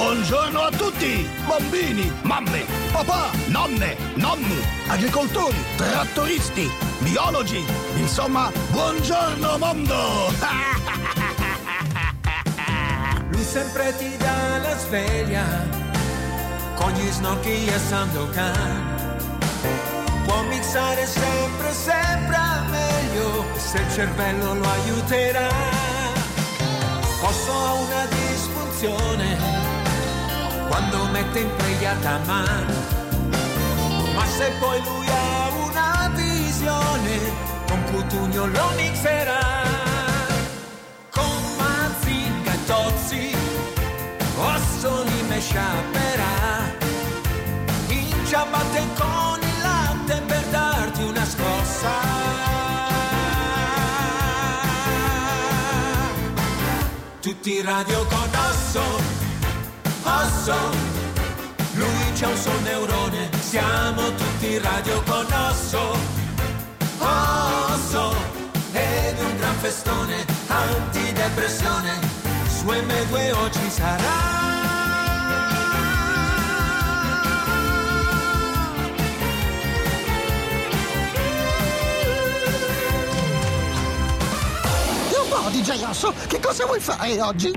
Buongiorno a tutti! Bambini, mamme, papà, nonne, nonni, agricoltori, trattoristi, biologi, insomma, buongiorno mondo! Lui sempre ti dà la sveglia con gli snocchi e Sandokan. Può mixare sempre, sempre meglio se il cervello lo aiuterà. Posso ha una disfunzione quando mette in preghiata mano. Ma se poi lui ha una visione, con Cutugno lo mixerà. Con Mazinga e Tozzi, Ossoli me sciaperà. In ciabatte con il latte per darti una scossa. Tutti radio con Osso, Osso, lui c'ha un solo neurone, siamo tutti radio con Osso, Osso, ed un gran festone, antidepressione, su M2 oggi sarà. DJ Osso, che cosa vuoi fare oggi?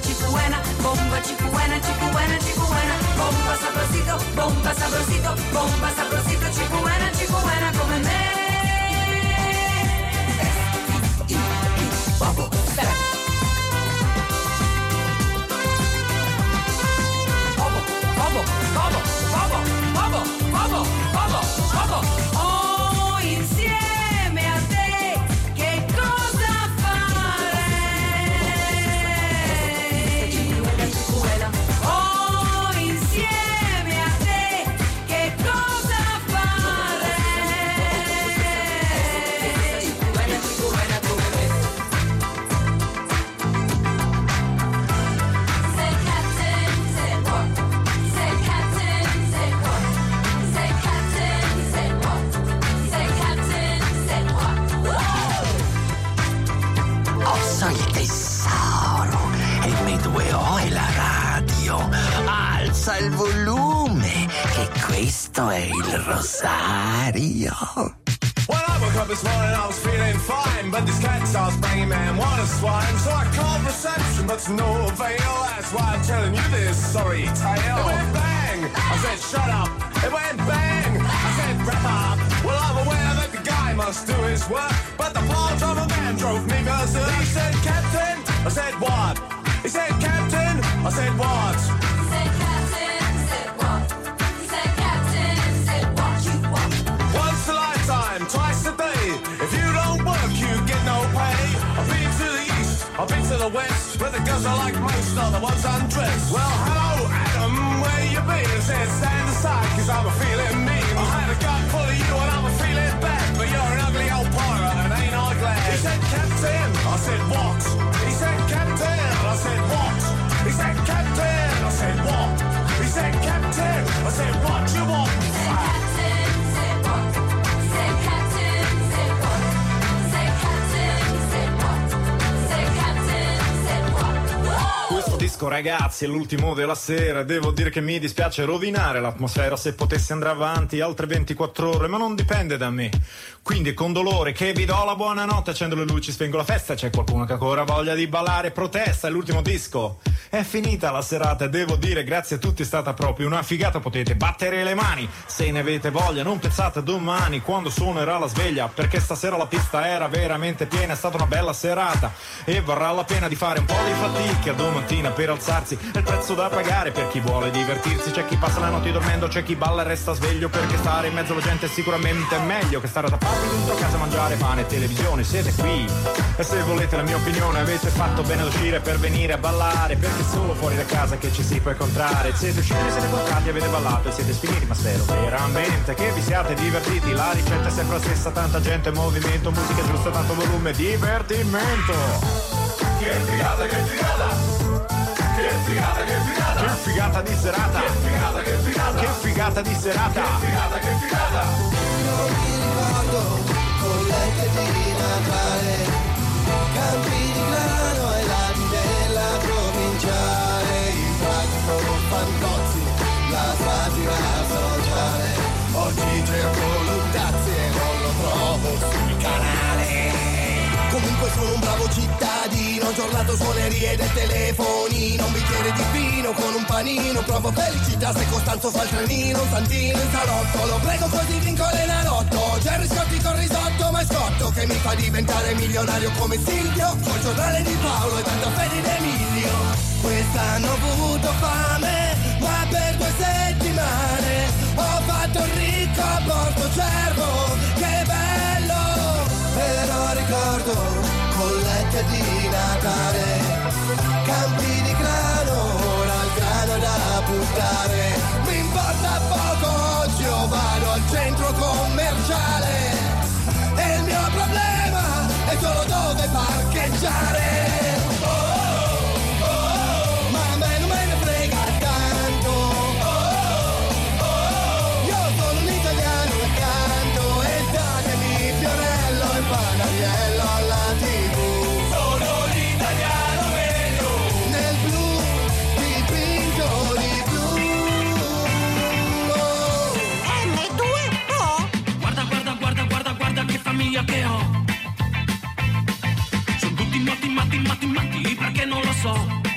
bomba bomba chicuena, chicuena, chicuena, bomba sabrosito, bomba sabrosito, bomba sabrosito, chicuena, chicuena. Questo è il rosario. When I woke up this morning, I was feeling fine, but this cat starts banging, man, a swine. So I called reception, but to no avail. That's why I'm telling you this sorry tale. It went bang. I said, shut up. It went bang. I said, wrap up. Well, I'm aware that the guy must do his work. But the part of a man drove me berserk. He said, Captain, I said, what? He said, Captain, I said, what? Like most are the ones Ragazzi è l'ultimo della sera. Devo dire che mi dispiace rovinare l'atmosfera. Se potessi andare avanti altre 24 ore Ma non dipende da me. Quindi con dolore che vi do la buonanotte. Accendo le luci, spengo la festa. C'è qualcuno che ancora ha voglia di ballare? Protesta, è l'ultimo disco. È finita la serata e devo dire. Grazie a tutti È stata proprio una figata. Potete battere le mani se ne avete voglia. Non pensate domani quando suonerà la sveglia Perché stasera la pista era veramente piena. È stata una bella serata E varrà la pena di fare un po' di fatica Domattina per alzarsi. È il prezzo da pagare per chi vuole divertirsi. C'è chi passa la notte dormendo C'è chi balla e resta sveglio Perché stare in mezzo alla gente è sicuramente meglio Che stare tappati dentro a casa a mangiare pane e televisione. Siete qui. E se volete la mia opinione Avete fatto bene ad uscire per venire a ballare Perché è solo fuori da casa che ci si può incontrare. Siete usciti, siete incontrati, avete ballato e siete sfiniti Ma spero veramente che vi siate divertiti. La ricetta è sempre la stessa Tanta gente, movimento, musica giusta, tanto volume Divertimento. Che figata, che figata! Che figata, che figata! Che figata di serata! Che figata, che figata! Che figata di serata! figata, che figata! Io mi ricordo con le di Natale, campi di grano e la della provinciale, il traffico con fantozzi, la satira sociale. Oggi cerco Luttazzi cittadino, giornato suonerie del telefonino, un bicchiere di vino con un panino, provo felicità se Costanzo fa il trenino, un santino in salotto, lo prego così vinco l'enalotto, Jerry Scotti con risotto, ma è scotto che mi fa diventare milionario come Silvio, col giornale di Paolo e tanta fede di Emilio. Quest'anno ho avuto fame, ma per due settimane ho fatto il ricco a Porto Cervo, che bello! Però ricordo collette di Natale, campi di grano, ora il grano da buttare. Mi importa poco, oggi io vado al centro commerciale. E il mio problema è solo dove parcheggiare. Ho. Sono tutti matti, matti, matti, matti, perché non lo so.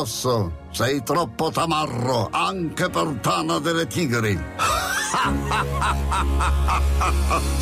DJ Osso, sei troppo tamarro anche per Tana delle Tigri.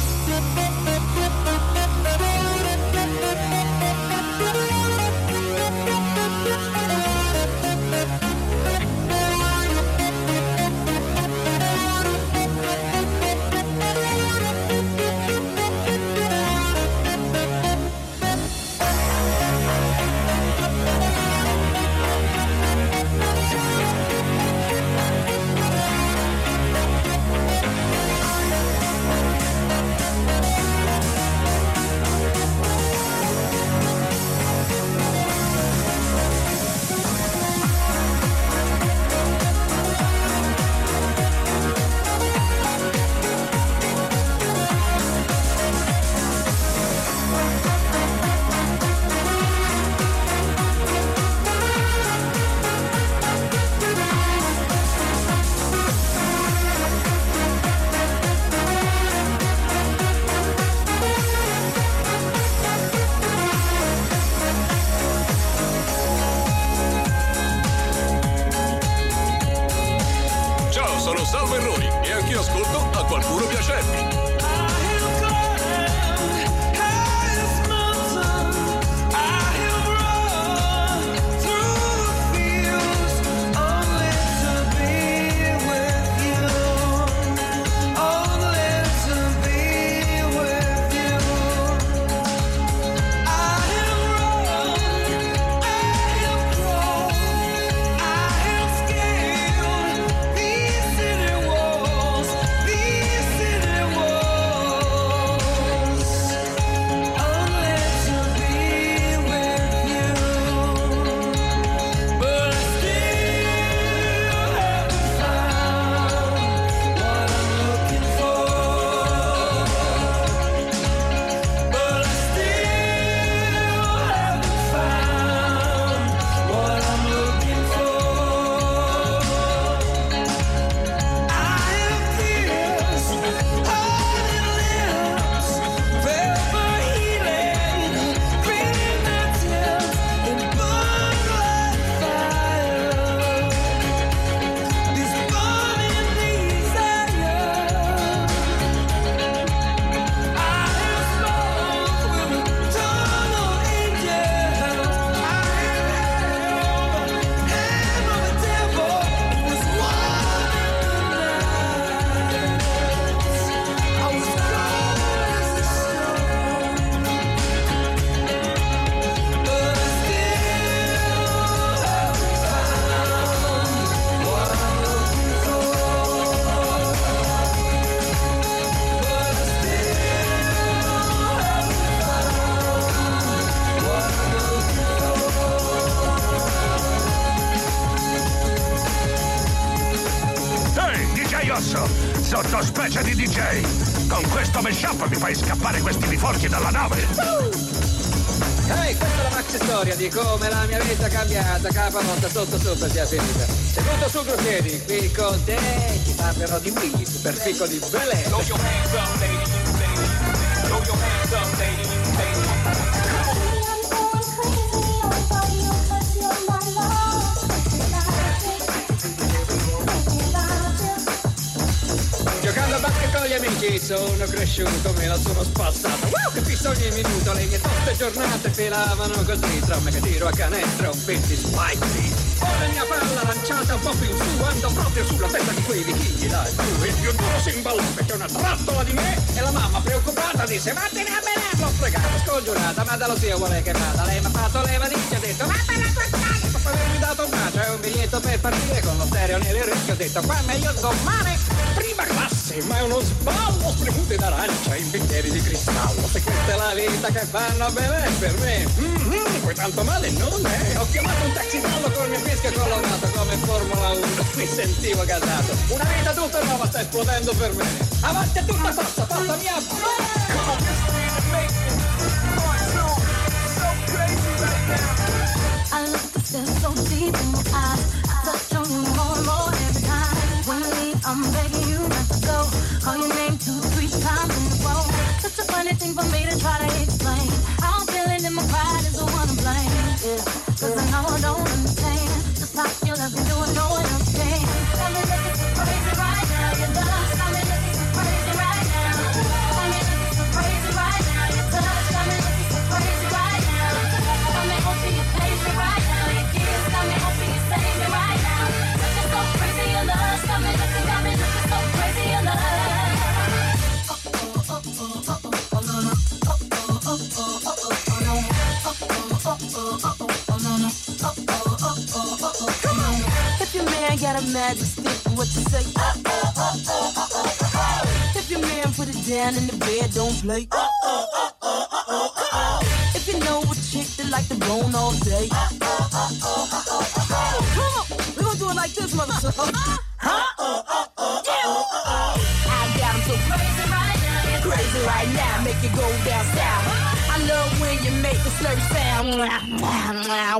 questo mashup mi fai scappare questi biforchi dalla nave! Ehi, questa è la maxi storia di come la mia vita è cambiata, caparotta sotto sopra sia finita. Seduto su piedi, qui con te ti parlerò di Willy, super fico di Belè. Sono cresciuto, me la sono spassata. Wow, pistoni in minuto, le mie toste giornate filavano così. Tra me che tiro a canestro, un pin di spiky. Ora mia palla lanciata un po' più in su, ando proprio sulla testa di quei vichigli là giù. Il più duro si imballò perché una trappola di me e la mamma preoccupata disse vattene a bene. L'ho fregata, scongiurata, ma dallo zio vuole che vada. Lei mi ha fatto le valigie, ha detto vattene a quest'anno. Dopo avermi dato un bacio e un biglietto per partire con lo stereo nelle orecchie, ho detto qua meglio domani. Prima classe, ma è uno sballo, spremute d'arancia in bicchieri di cristallo. Se questa è la vita che fanno bene per me, mhm, poi tanto male non è. Ho chiamato un taxi ballo col mio fischio colorato come Formula 1, mi sentivo gasato. Una vita tutta nuova sta esplodendo per me. Avanti a tutta forza, porta mia. I look at stare so deep in your eyes. Touch on you more and more Such a funny thing for me to try to explain. I'm feeling and my pride is the one to blame. Yeah, cause I know I don't understand. Just how you love me, doing no magic stick, what you say? If your man put it down in the bed, don't play. If you know a chick that like to bone all day. Come on, we gonna do it like this, motherfucker. I got him so crazy right now, crazy right now, make it go down south. I love when you make the slurp sound.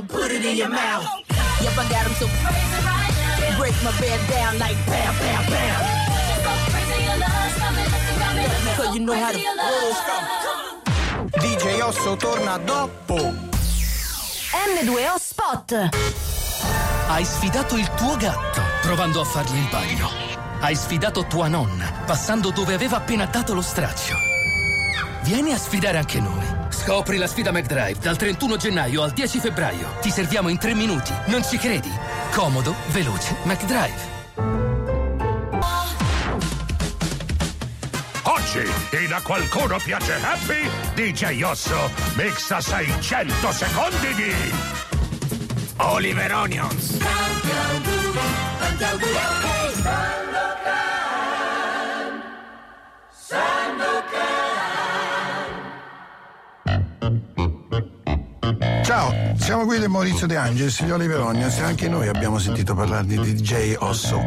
Put it in your mouth. Yep, I got him so crazy right now. Break my bed down like bam, bam, bam. So you know how to. DJ Osso torna dopo. M2O Spot. Hai sfidato il tuo gatto provando a fargli il bagno. Hai sfidato tua nonna passando dove aveva appena dato lo straccio. Vieni a sfidare anche noi. Scopri la sfida McDrive dal 31 gennaio al 10 febbraio. Ti serviamo in 3 minuti. Non ci credi? Comodo, veloce, McDrive. Oggi in A Qualcuno piace Happy, DJ Osso mixa 600 secondi di... Oliver Onions. Tanti auguri, tanti auguri a te. Sandokan, Sandokan. Ciao. Siamo qui da Maurizio De Angelis, signori Oliver Onions anche noi abbiamo sentito parlare di DJ Osso.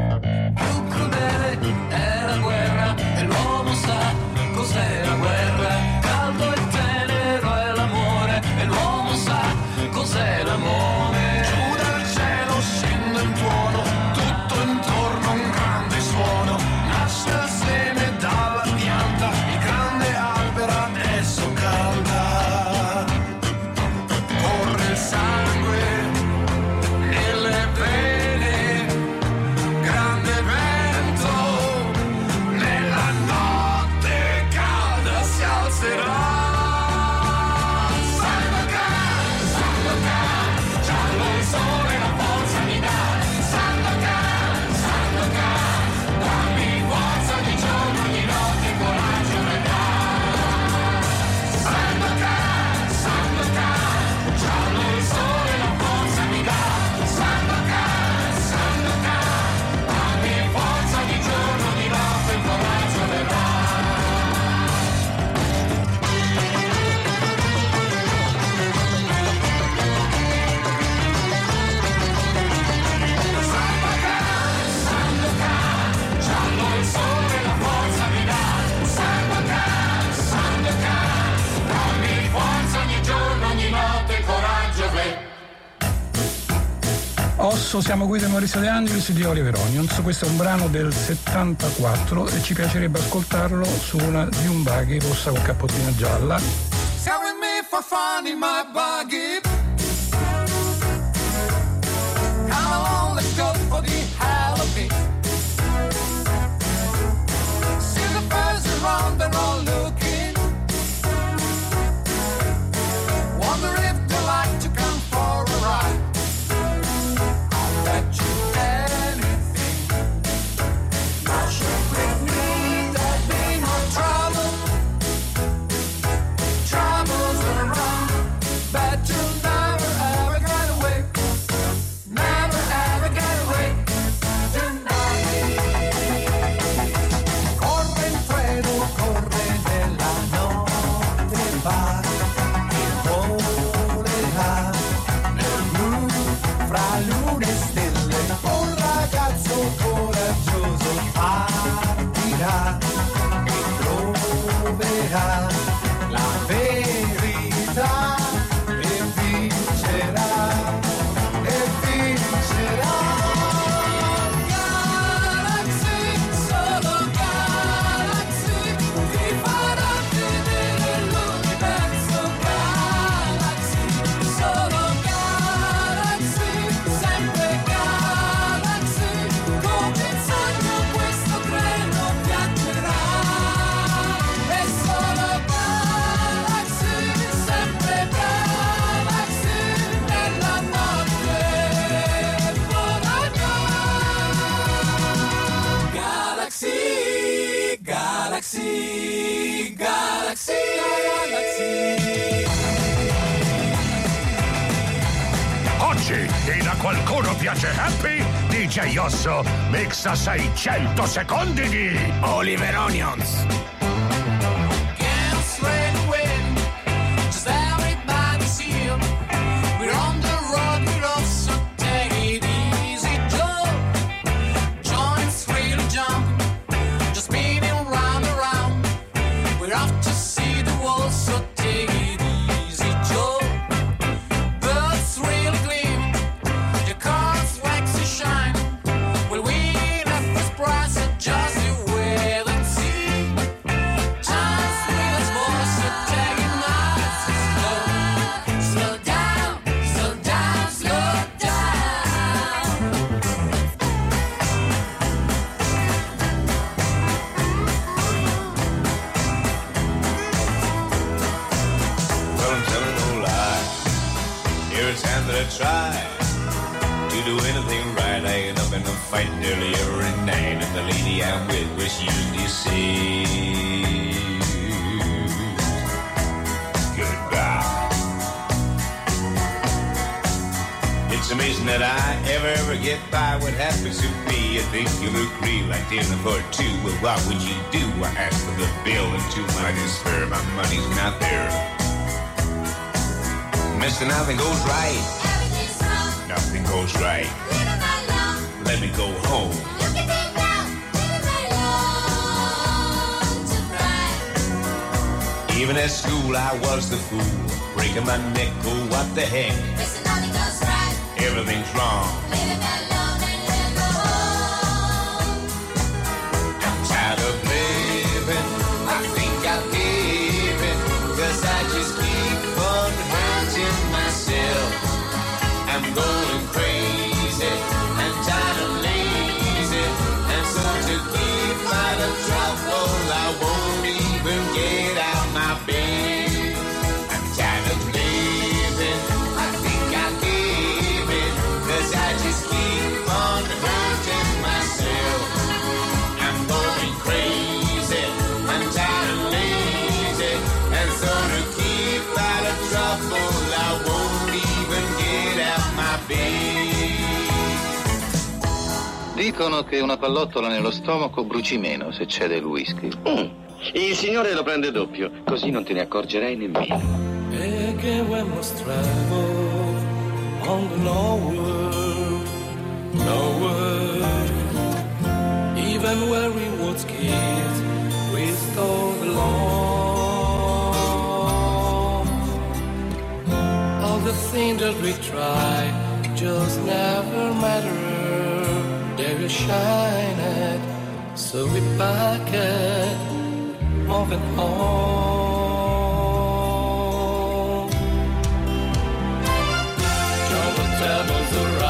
Rosso, siamo qui da Maurizio De Angelis di Oliver Onions, questo è un brano del 74 e ci piacerebbe ascoltarlo su una di un buggy rossa con cappottina gialla. Come with me for fun in my buggy. Come along, let's go for the Halloween. See the fuzz around, they're all. passa 600 secondi di Oliver Onions. Nearly every night, and the lady I'm with was goodbye. It's amazing that I ever, ever get by what happens to me. I think you'll agree, like dinner for two. Well, what would you do? I ask for the bill, and to my despair, my money's not there. Mister, nothing goes right. Nothing goes right. Let me go home. Even at school, I was the fool, breaking my neck. Oh, what the heck? Everything's wrong. Dicono che una pallottola nello stomaco bruci meno se c'è del whisky. Il signore lo prende doppio, così non te ne accorgerai nemmeno. E che we must travel on the northward, northward. Even where we was kids, we still belong. All the things that we try angels never matter, they will shine at. So we back at moving home. Trouble travels around.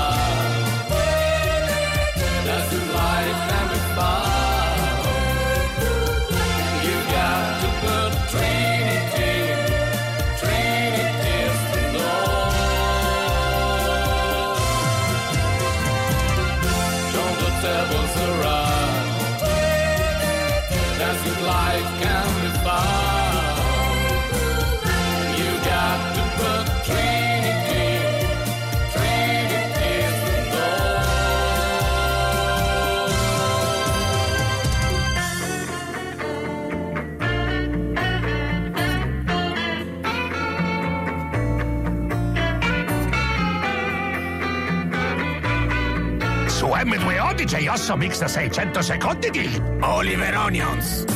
DJ Osso Mix 600 secondi di Oliver Onions.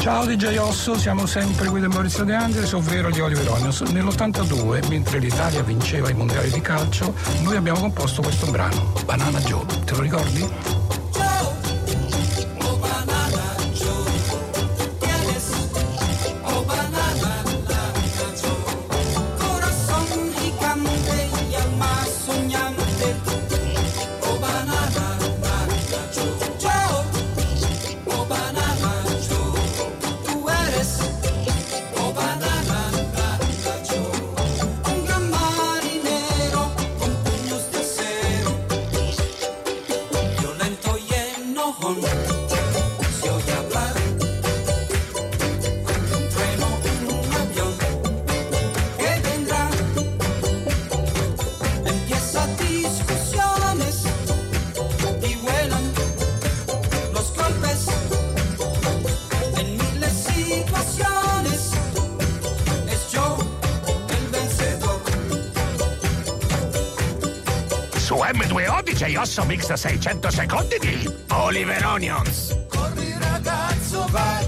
Ciao DJ Osso, siamo sempre qui da Maurizio De Angelis, ovvero di Oliver Onions. Nell'82, mentre l'Italia vinceva i mondiali di calcio, noi abbiamo composto questo brano, Banana Joe, te lo ricordi? mix da 600 secondi di Oliver Onions. Corri ragazzo, vai!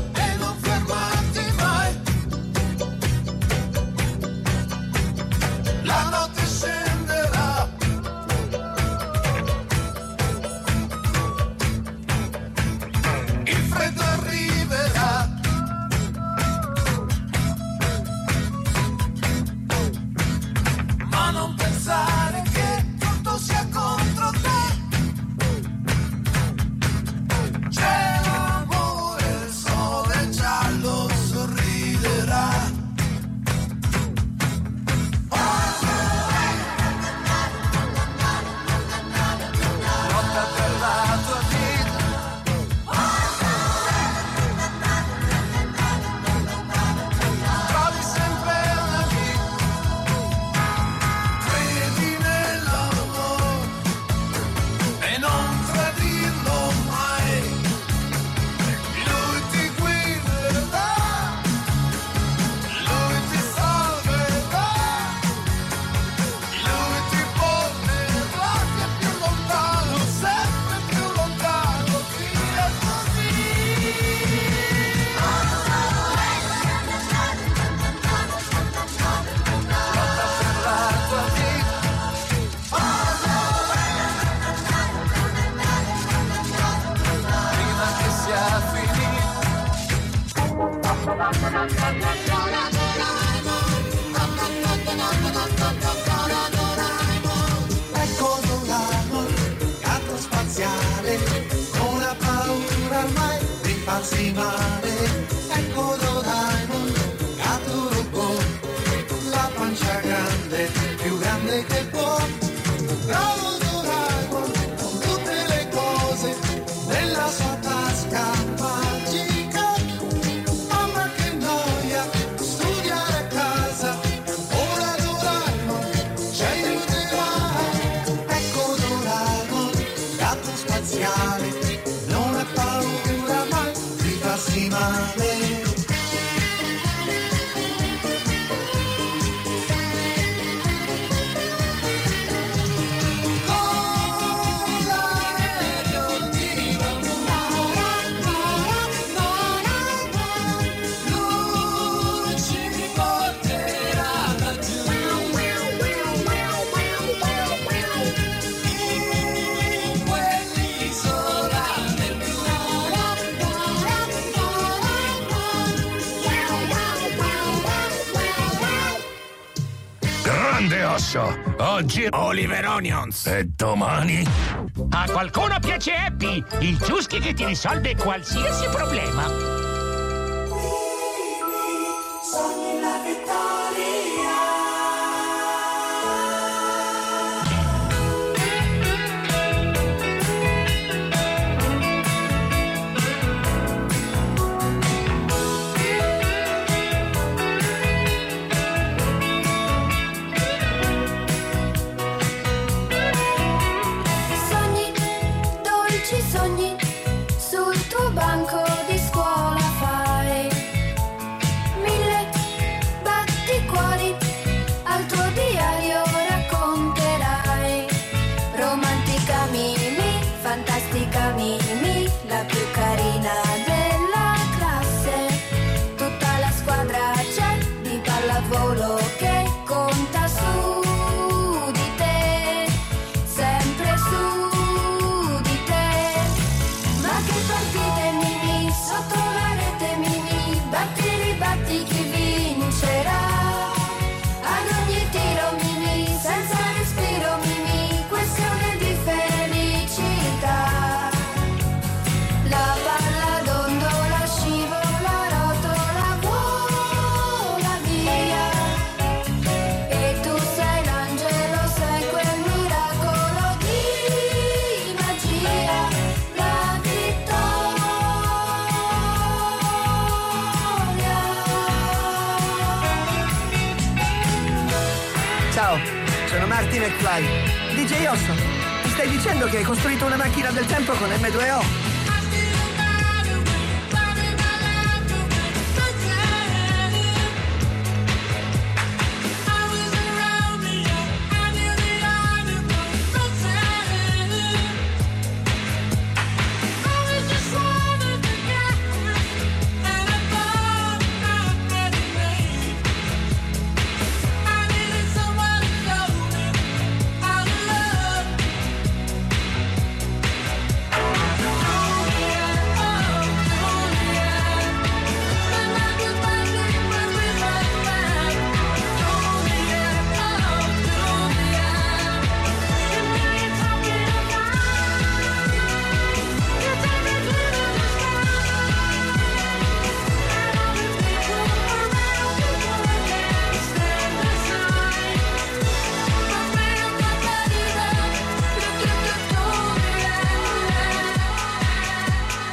oggi Oliver Onions. E domani? A qualcuno piace Happy, il giuschi che ti risolve qualsiasi problema. indosso. Ti stai dicendo che hai costruito una macchina del tempo con M2O?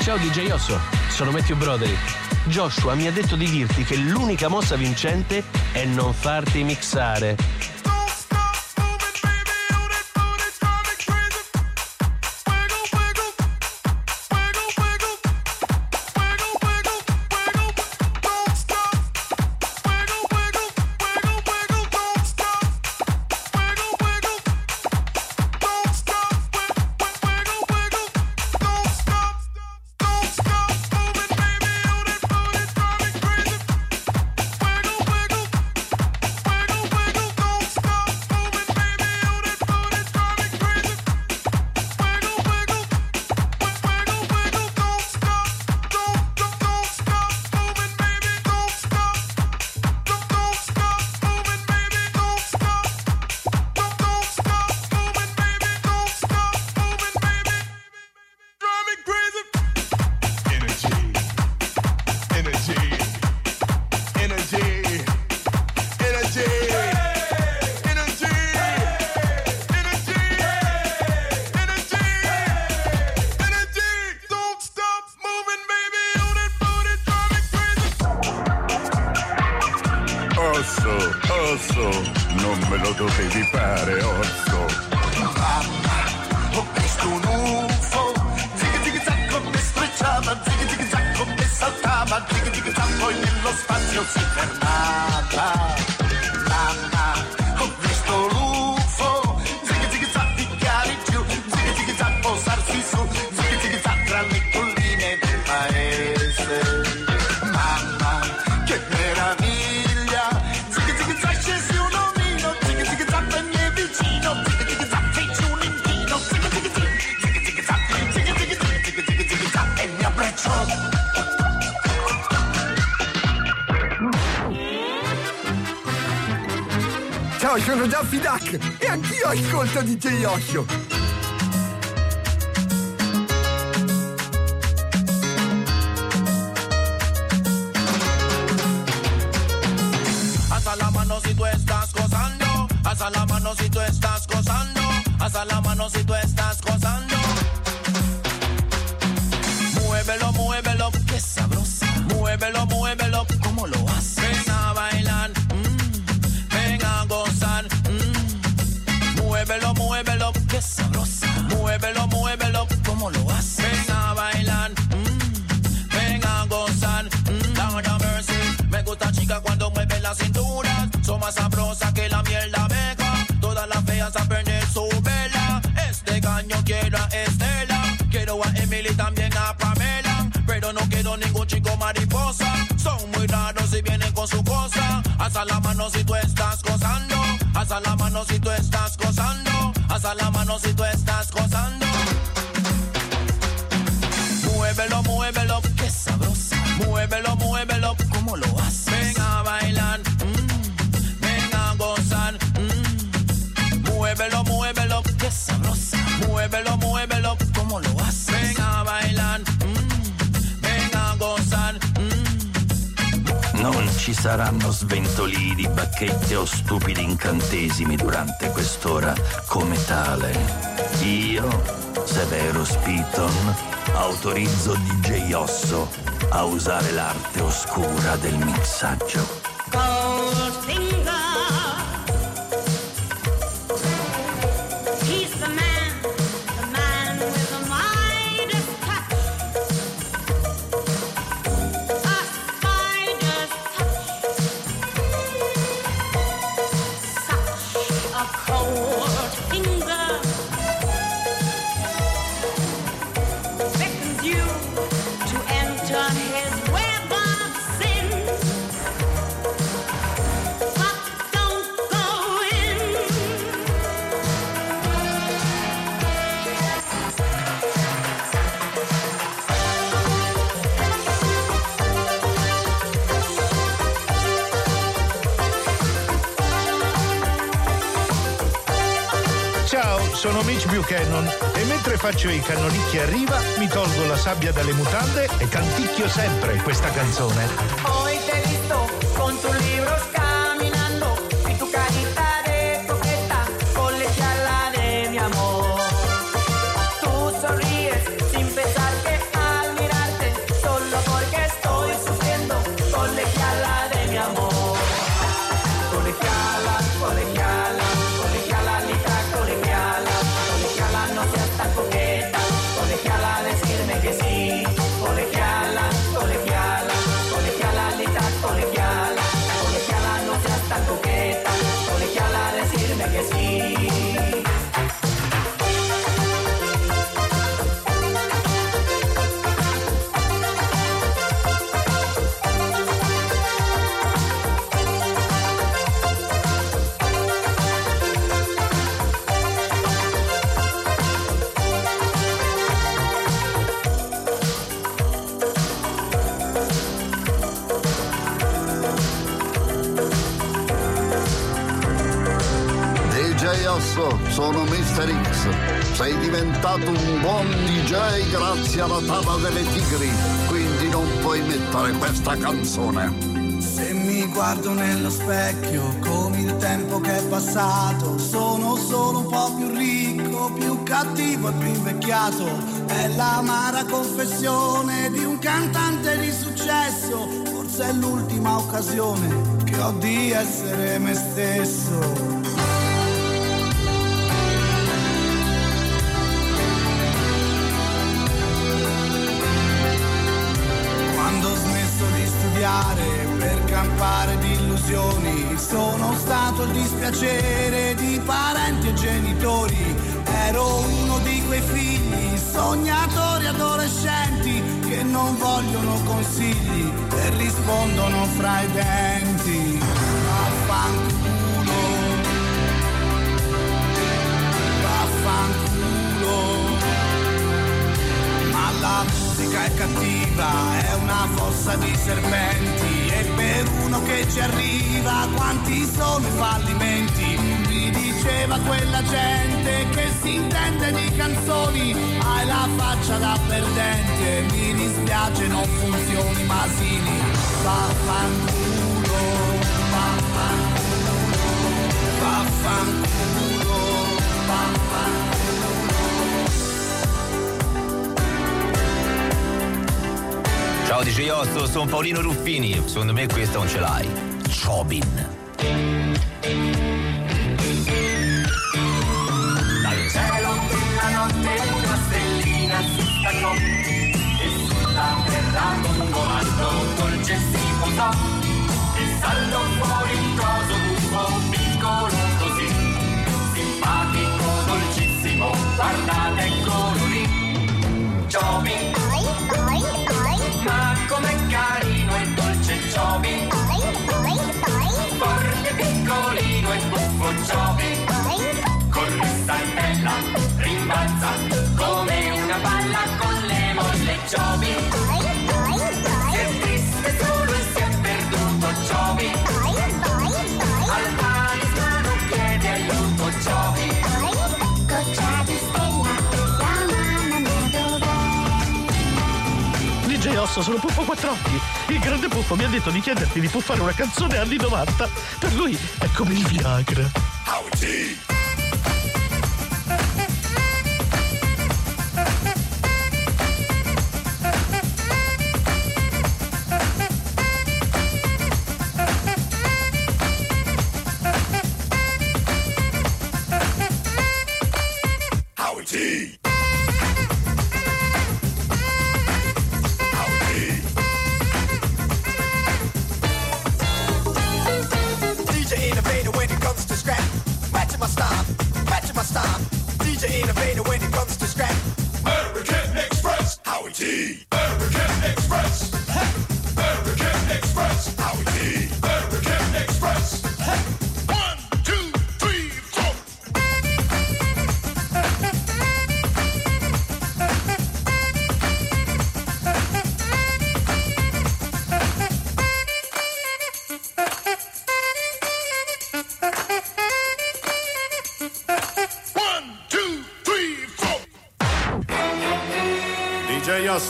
Ciao DJ Osso, sono Matthew Broderick. Joshua mi ha detto di dirti che l'unica mossa vincente è non farti mixare. sono Daffy Duck e anch'io ascolto DJ Osho. muévelo, muévelo, ¿cómo lo haces? Ven a bailar, mm. ven a gozar. Mm. Non ci saranno sventolini, bacchette o stupidi incantesimi durante quest'ora come tale. Io Severo Spiton, autorizzo DJ Osso a usare l'arte oscura del mixaggio. Goldfinger. Mitch Buchanan e mentre faccio i cannonicchi a riva mi tolgo la sabbia dalle mutande e canticchio sempre questa canzone. Canzone. Se mi guardo nello specchio, come il tempo che è passato, sono solo un po' più ricco, più cattivo e più invecchiato. È l'amara confessione di un cantante di successo, forse è l'ultima occasione che ho di essere me stesso. Per campare di illusioni, sono stato il dispiacere di parenti e genitori. Ero uno di quei figli, sognatori adolescenti, che non vogliono consigli e rispondono fra i denti. Vaffanculo, vaffanculo. Ma la musica è cattiva, è una fossa di serpenti per uno che ci arriva quanti sono i fallimenti? Mi diceva quella gente che si intende di canzoni, hai la faccia da perdente, mi dispiace non funzioni Masini, vaffanculo, vaffanculo, vaffanculo, Ciao DJ Osto, sono Paolino Ruffini. Secondo me questa non ce l'hai. Chobin. Dal cielo della notte una stellina si staccò e sulla terra un volando dolce si e saltò fuori un coso buffo piccolo così simpatico, dolcissimo guardate eccolo lì Joby buffo Joby corre saltella rimbalza come una palla con le molle si è triste solo e si è perduto al talismano chiede aiuto Joby goccia di stella la mamma dov'è? DJ Osso, sono Puffo Quattrocchi. Il grande Puffo mi ha detto di chiederti di puffare una canzone anni 90. Per lui è come il Viagra. How it is.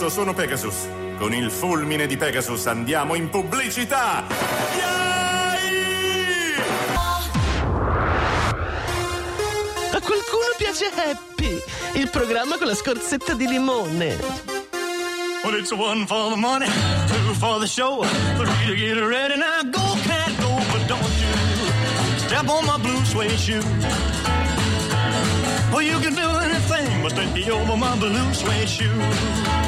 Sono Pegasus. Con il fulmine di Pegasus andiamo in pubblicità! A qualcuno piace Happy, il programma con la scorzetta di limone. Well, it's one for the money, two for the show, three to get ready. Now go, cat, go, but don't you step on my blue suede shoe. Well, you can do anything but take me over my blue suede shoe.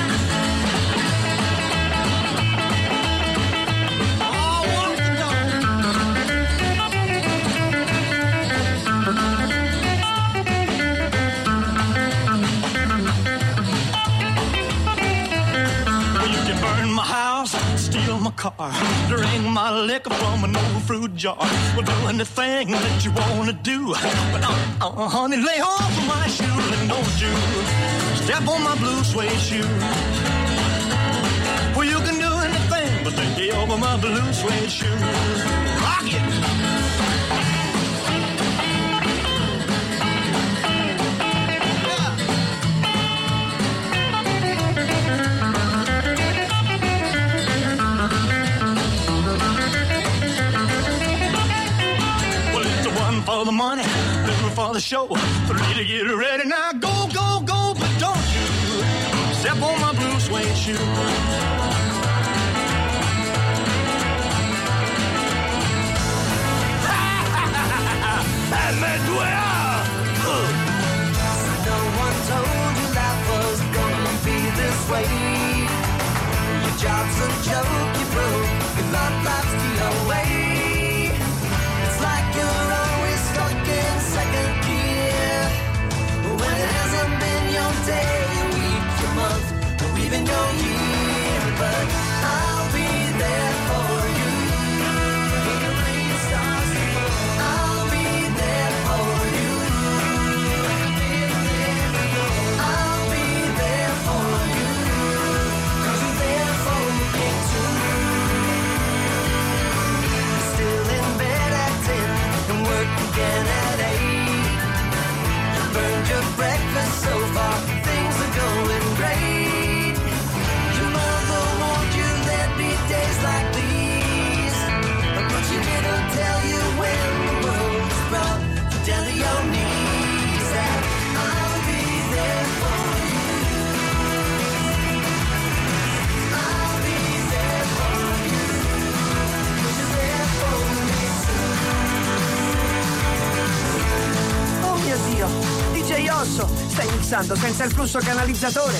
Car, drink my liquor from an old fruit jar. Well, do anything that you wanna do. But uh, uh, honey, lay off of my shoes and don't you step on my blue suede shoe. Well, you can do anything but take over my blue suede shoe. For the money, two for the show, three to get ready. Now go, go, go, but don't you step on my blue suede shoe. M2A! No one told you life was gonna be this way. Your job's a joke you broke, your love life's the away. Stai mixando senza il flusso canalizzatore!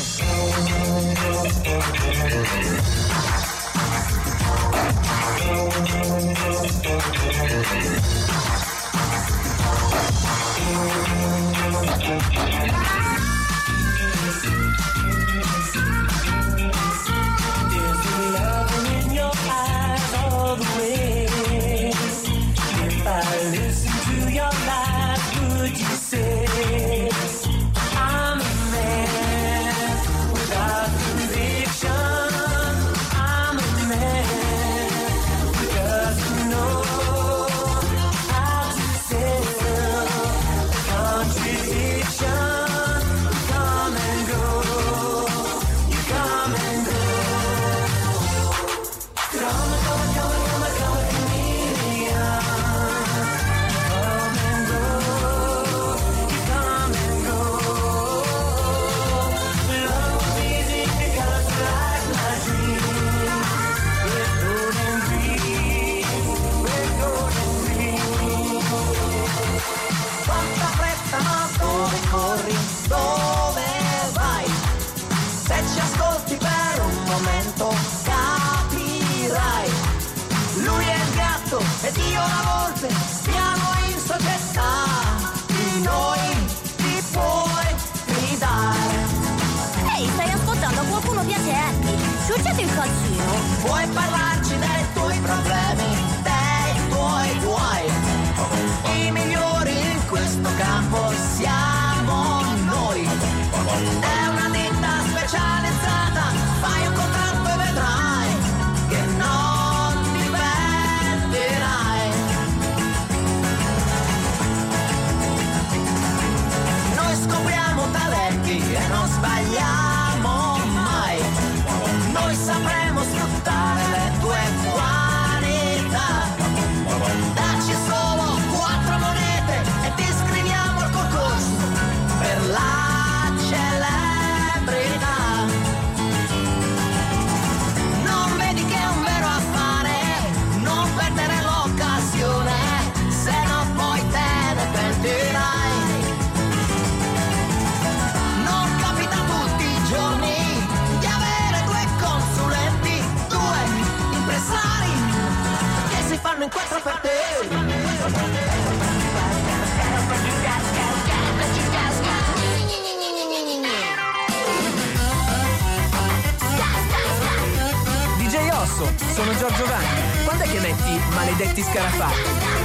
DJ Osso, sono Giorgio Vanni. Quando è che metti maledetti scarafaggi?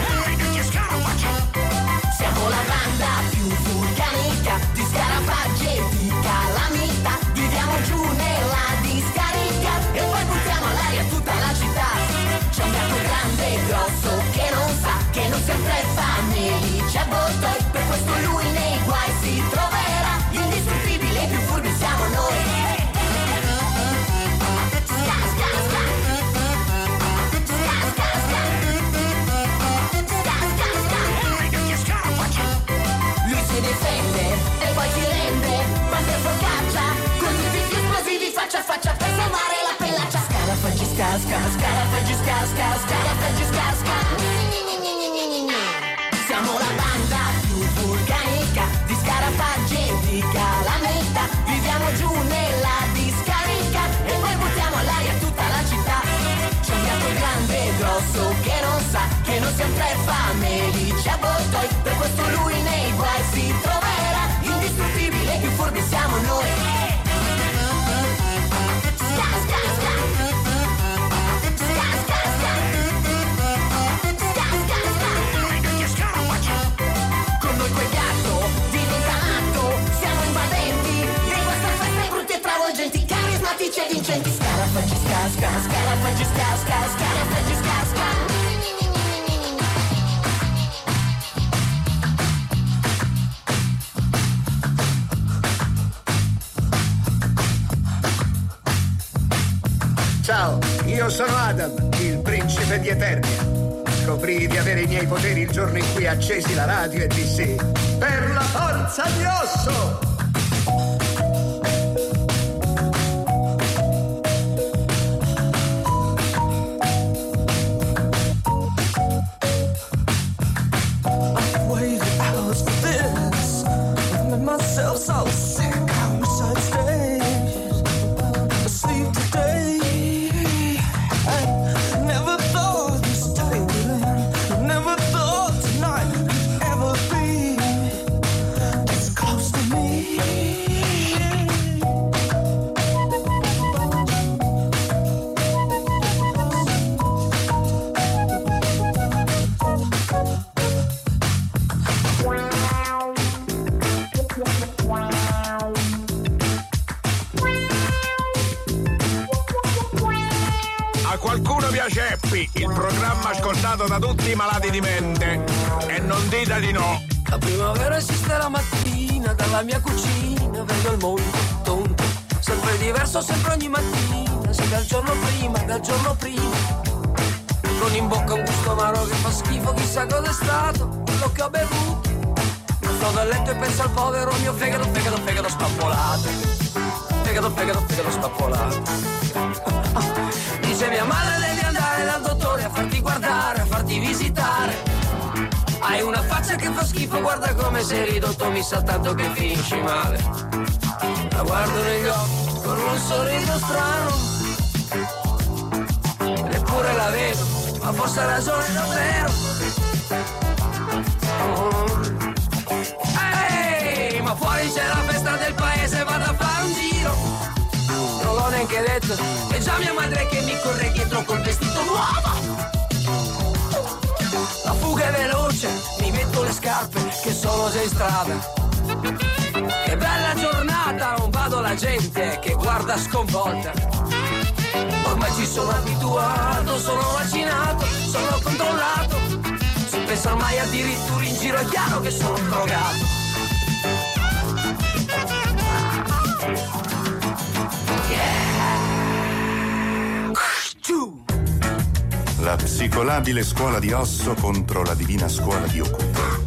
Lui nei guai si troverà. Indistruttibili e più furbi siamo noi. Sca, sca, sca. Sca, sca, sca. Sca, sca, sca. Lui si difende e poi ti rende quando è focaccia con tutti gli esplosivi faccia a faccia per salvare la pellaccia Scarafaggi sca sca scarafaggi sca sca scarafaggi sca sca Siamo tre famelici a Bottoi Per questo lui nei guai si troverà. Indistruttibile più furbi siamo noi. Sca, sca, sca. Sca, sca, sca. Sca, sca, sca. Con noi quel gatto diventa matto Siamo invadenti. Di queste feste brutte e travolgenti Carismatici e vincenti Scarafaggi sca, sca, scarafaggi sca, sca, Adam, il principe di Eternia. Scoprii di avere i miei poteri il giorno in cui accesi la radio e dissi Per la forza di osso! Povero mio fegato, fegato, fegato spappolato. Fegato, fegato, fegato spappolato. Dice mia madre devi andare dal dottore a farti guardare, a farti visitare. Hai una faccia che fa schifo, guarda come sei ridotto, mi sa tanto che finisci male. La guardo negli occhi con un sorriso strano. Neppure la vedo, ma forse ha ragione davvero. Oh fuori c'è la festa del paese, vado a fare un giro. Non l'ho neanche detto, è già mia madre che mi corre dietro col vestito nuovo. La fuga è veloce, mi metto le scarpe che sono già in strada. Che bella giornata, non vado la gente che guarda sconvolta. Ormai ci sono abituato, sono vaccinato, sono controllato. Si pensa mai addirittura in giro, è chiaro che sono drogato. La psicolabile scuola di osso contro la divina scuola di Okuta.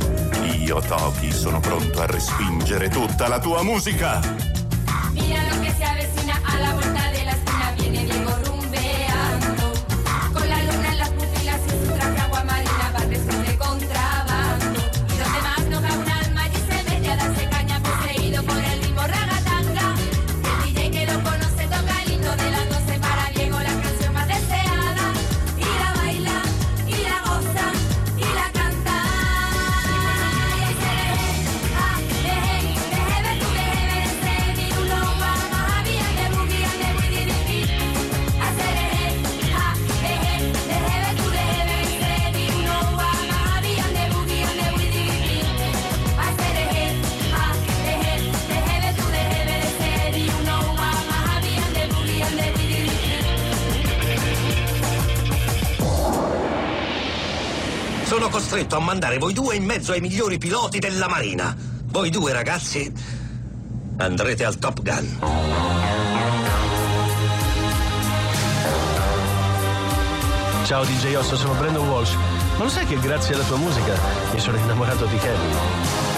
Io, Toki, sono pronto a respingere tutta la tua musica! Mira lo que se avecina a la vuelta costretto a mandare voi due in mezzo ai migliori piloti della Marina. Voi due ragazzi andrete al Top Gun. Ciao DJ Osso, sono Brandon Walsh. Non sai che grazie alla tua musica mi sono innamorato di Kelly?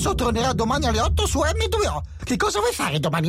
rosso tornerà domani alle 8 su M2O. Che cosa vuoi fare domani mattina?